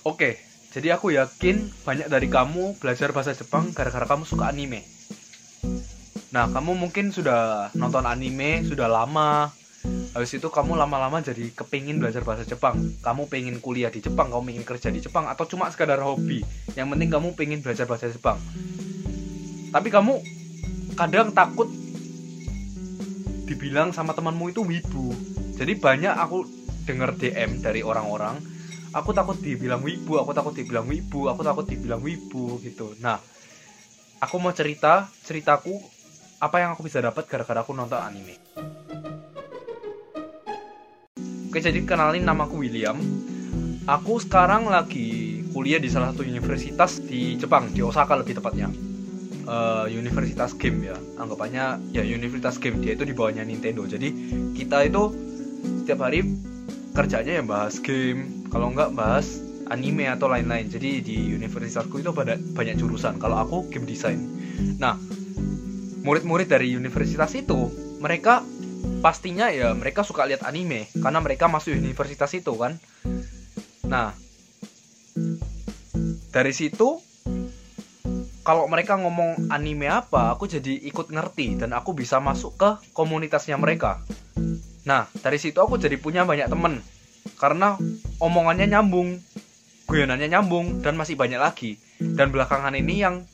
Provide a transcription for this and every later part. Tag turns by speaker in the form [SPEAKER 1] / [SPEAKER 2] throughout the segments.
[SPEAKER 1] Oke, jadi aku yakin banyak dari kamu belajar bahasa Jepang gara-gara kamu suka anime. Nah, kamu mungkin sudah nonton anime sudah lama. Habis itu kamu lama-lama jadi kepingin belajar bahasa Jepang. Kamu pengen kuliah di Jepang, kamu pengen kerja di Jepang, atau cuma sekadar hobi. Yang penting kamu pengen belajar bahasa Jepang. Tapi kamu kadang takut dibilang sama temanmu itu wibu. Jadi banyak aku denger DM dari orang-orang aku takut dibilang wibu aku takut dibilang wibu aku takut dibilang wibu gitu. Nah aku mau cerita ceritaku apa yang aku bisa dapat gara-gara aku nonton anime. Oke jadi kenalin namaku William. Aku sekarang lagi kuliah di salah satu universitas di Jepang di Osaka lebih tepatnya. Uh, universitas game ya. Anggapannya ya universitas game. Dia itu di bawahnya Nintendo. Jadi kita itu setiap hari kerjanya yang bahas game kalau nggak bahas anime atau lain-lain. Jadi di universitasku itu pada banyak jurusan. Kalau aku game design. Nah murid-murid dari universitas itu mereka pastinya ya mereka suka lihat anime. Karena mereka masuk universitas itu kan. Nah dari situ kalau mereka ngomong anime apa aku jadi ikut ngerti. Dan aku bisa masuk ke komunitasnya mereka. Nah dari situ aku jadi punya banyak temen karena omongannya nyambung guyonannya nyambung dan masih banyak lagi. Dan belakangan ini yang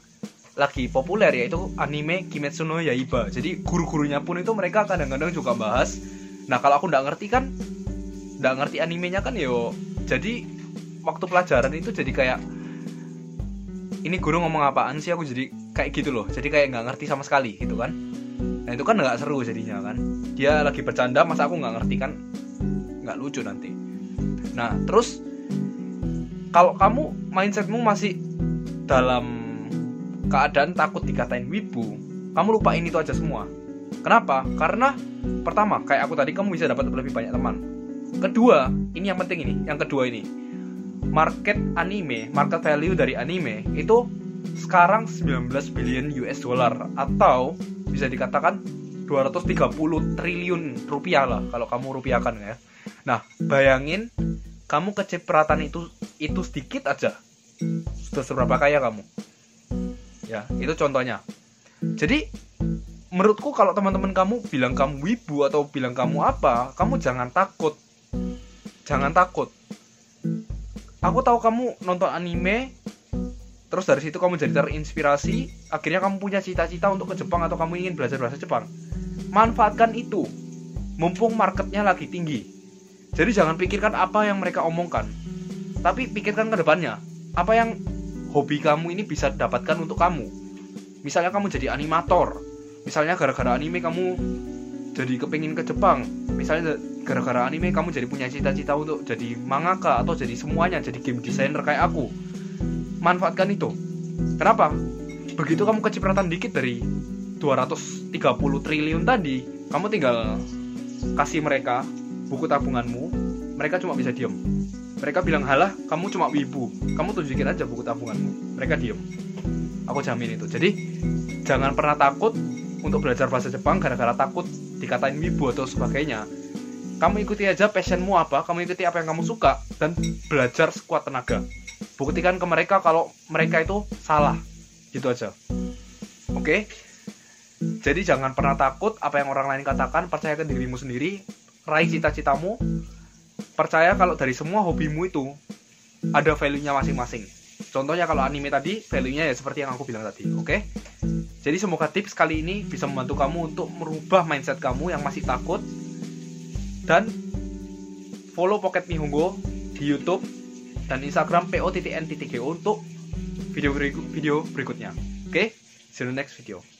[SPEAKER 1] lagi populer yaitu anime Kimetsu no Yaiba. Jadi guru-gurunya pun itu mereka kadang-kadang juga bahas. Nah kalau aku nggak ngerti kan nggak ngerti animenya kan yo. Jadi waktu pelajaran itu jadi kayak ini guru ngomong apaan sih? Aku jadi kayak gitu loh. Jadi kayak nggak ngerti sama sekali gitu kan. Nah itu kan nggak seru jadinya kan. Dia lagi bercanda masa aku nggak ngerti kan nggak lucu nanti. Nah terus kalau kamu mindsetmu masih dalam keadaan takut dikatain wibu kamu lupain itu aja semua. Kenapa? Karena pertama kayak aku tadi kamu bisa dapat lebih banyak teman. Kedua ini yang penting ini yang kedua ini. Market anime market value dari anime itu sekarang 19 billion US dollar atau bisa dikatakan 230 triliun rupiah lah kalau kamu rupiahkan ya. Nah, bayangin kamu kecipratan itu itu sedikit aja. Sudah seberapa kaya kamu? Ya itu contohnya. Jadi menurutku kalau teman-teman kamu bilang kamu wibu atau bilang kamu apa kamu jangan takut. Jangan takut. Aku tahu kamu nonton anime terus dari situ kamu jadi terinspirasi akhirnya kamu punya cita-cita untuk ke Jepang atau kamu ingin belajar bahasa Jepang. Manfaatkan itu. Mumpung marketnya lagi tinggi jadi jangan pikirkan apa yang mereka omongkan, tapi pikirkan ke depannya. Apa yang hobi kamu ini bisa dapatkan untuk kamu. Misalnya kamu jadi animator, misalnya gara-gara anime kamu jadi kepingin ke Jepang, misalnya gara-gara anime kamu jadi punya cita-cita untuk jadi mangaka atau jadi semuanya, jadi game designer kayak aku. Manfaatkan itu. Kenapa? Begitu kamu kecipratan dikit dari 230 triliun tadi, kamu tinggal kasih mereka buku tabunganmu mereka cuma bisa diem. Mereka bilang halah kamu cuma wibu. Kamu tunjukin aja buku tabunganmu. Mereka diem. Aku jamin itu. Jadi jangan pernah takut untuk belajar bahasa Jepang gara-gara takut dikatain wibu atau sebagainya. Kamu ikuti aja passionmu apa kamu ikuti apa yang kamu suka dan belajar sekuat tenaga. Buktikan ke mereka kalau mereka itu salah. Gitu aja. Oke? Jadi jangan pernah takut apa yang orang lain katakan percayakan dirimu sendiri raih cita-citamu percaya kalau dari semua hobimu itu ada value-nya masing-masing contohnya kalau anime tadi value-nya ya seperti yang aku bilang tadi oke okay? jadi semoga tips kali ini bisa membantu kamu untuk merubah mindset kamu yang masih takut dan follow Pocket Mihungo di YouTube dan Instagram po.n.go untuk video video berikutnya oke okay? see you next video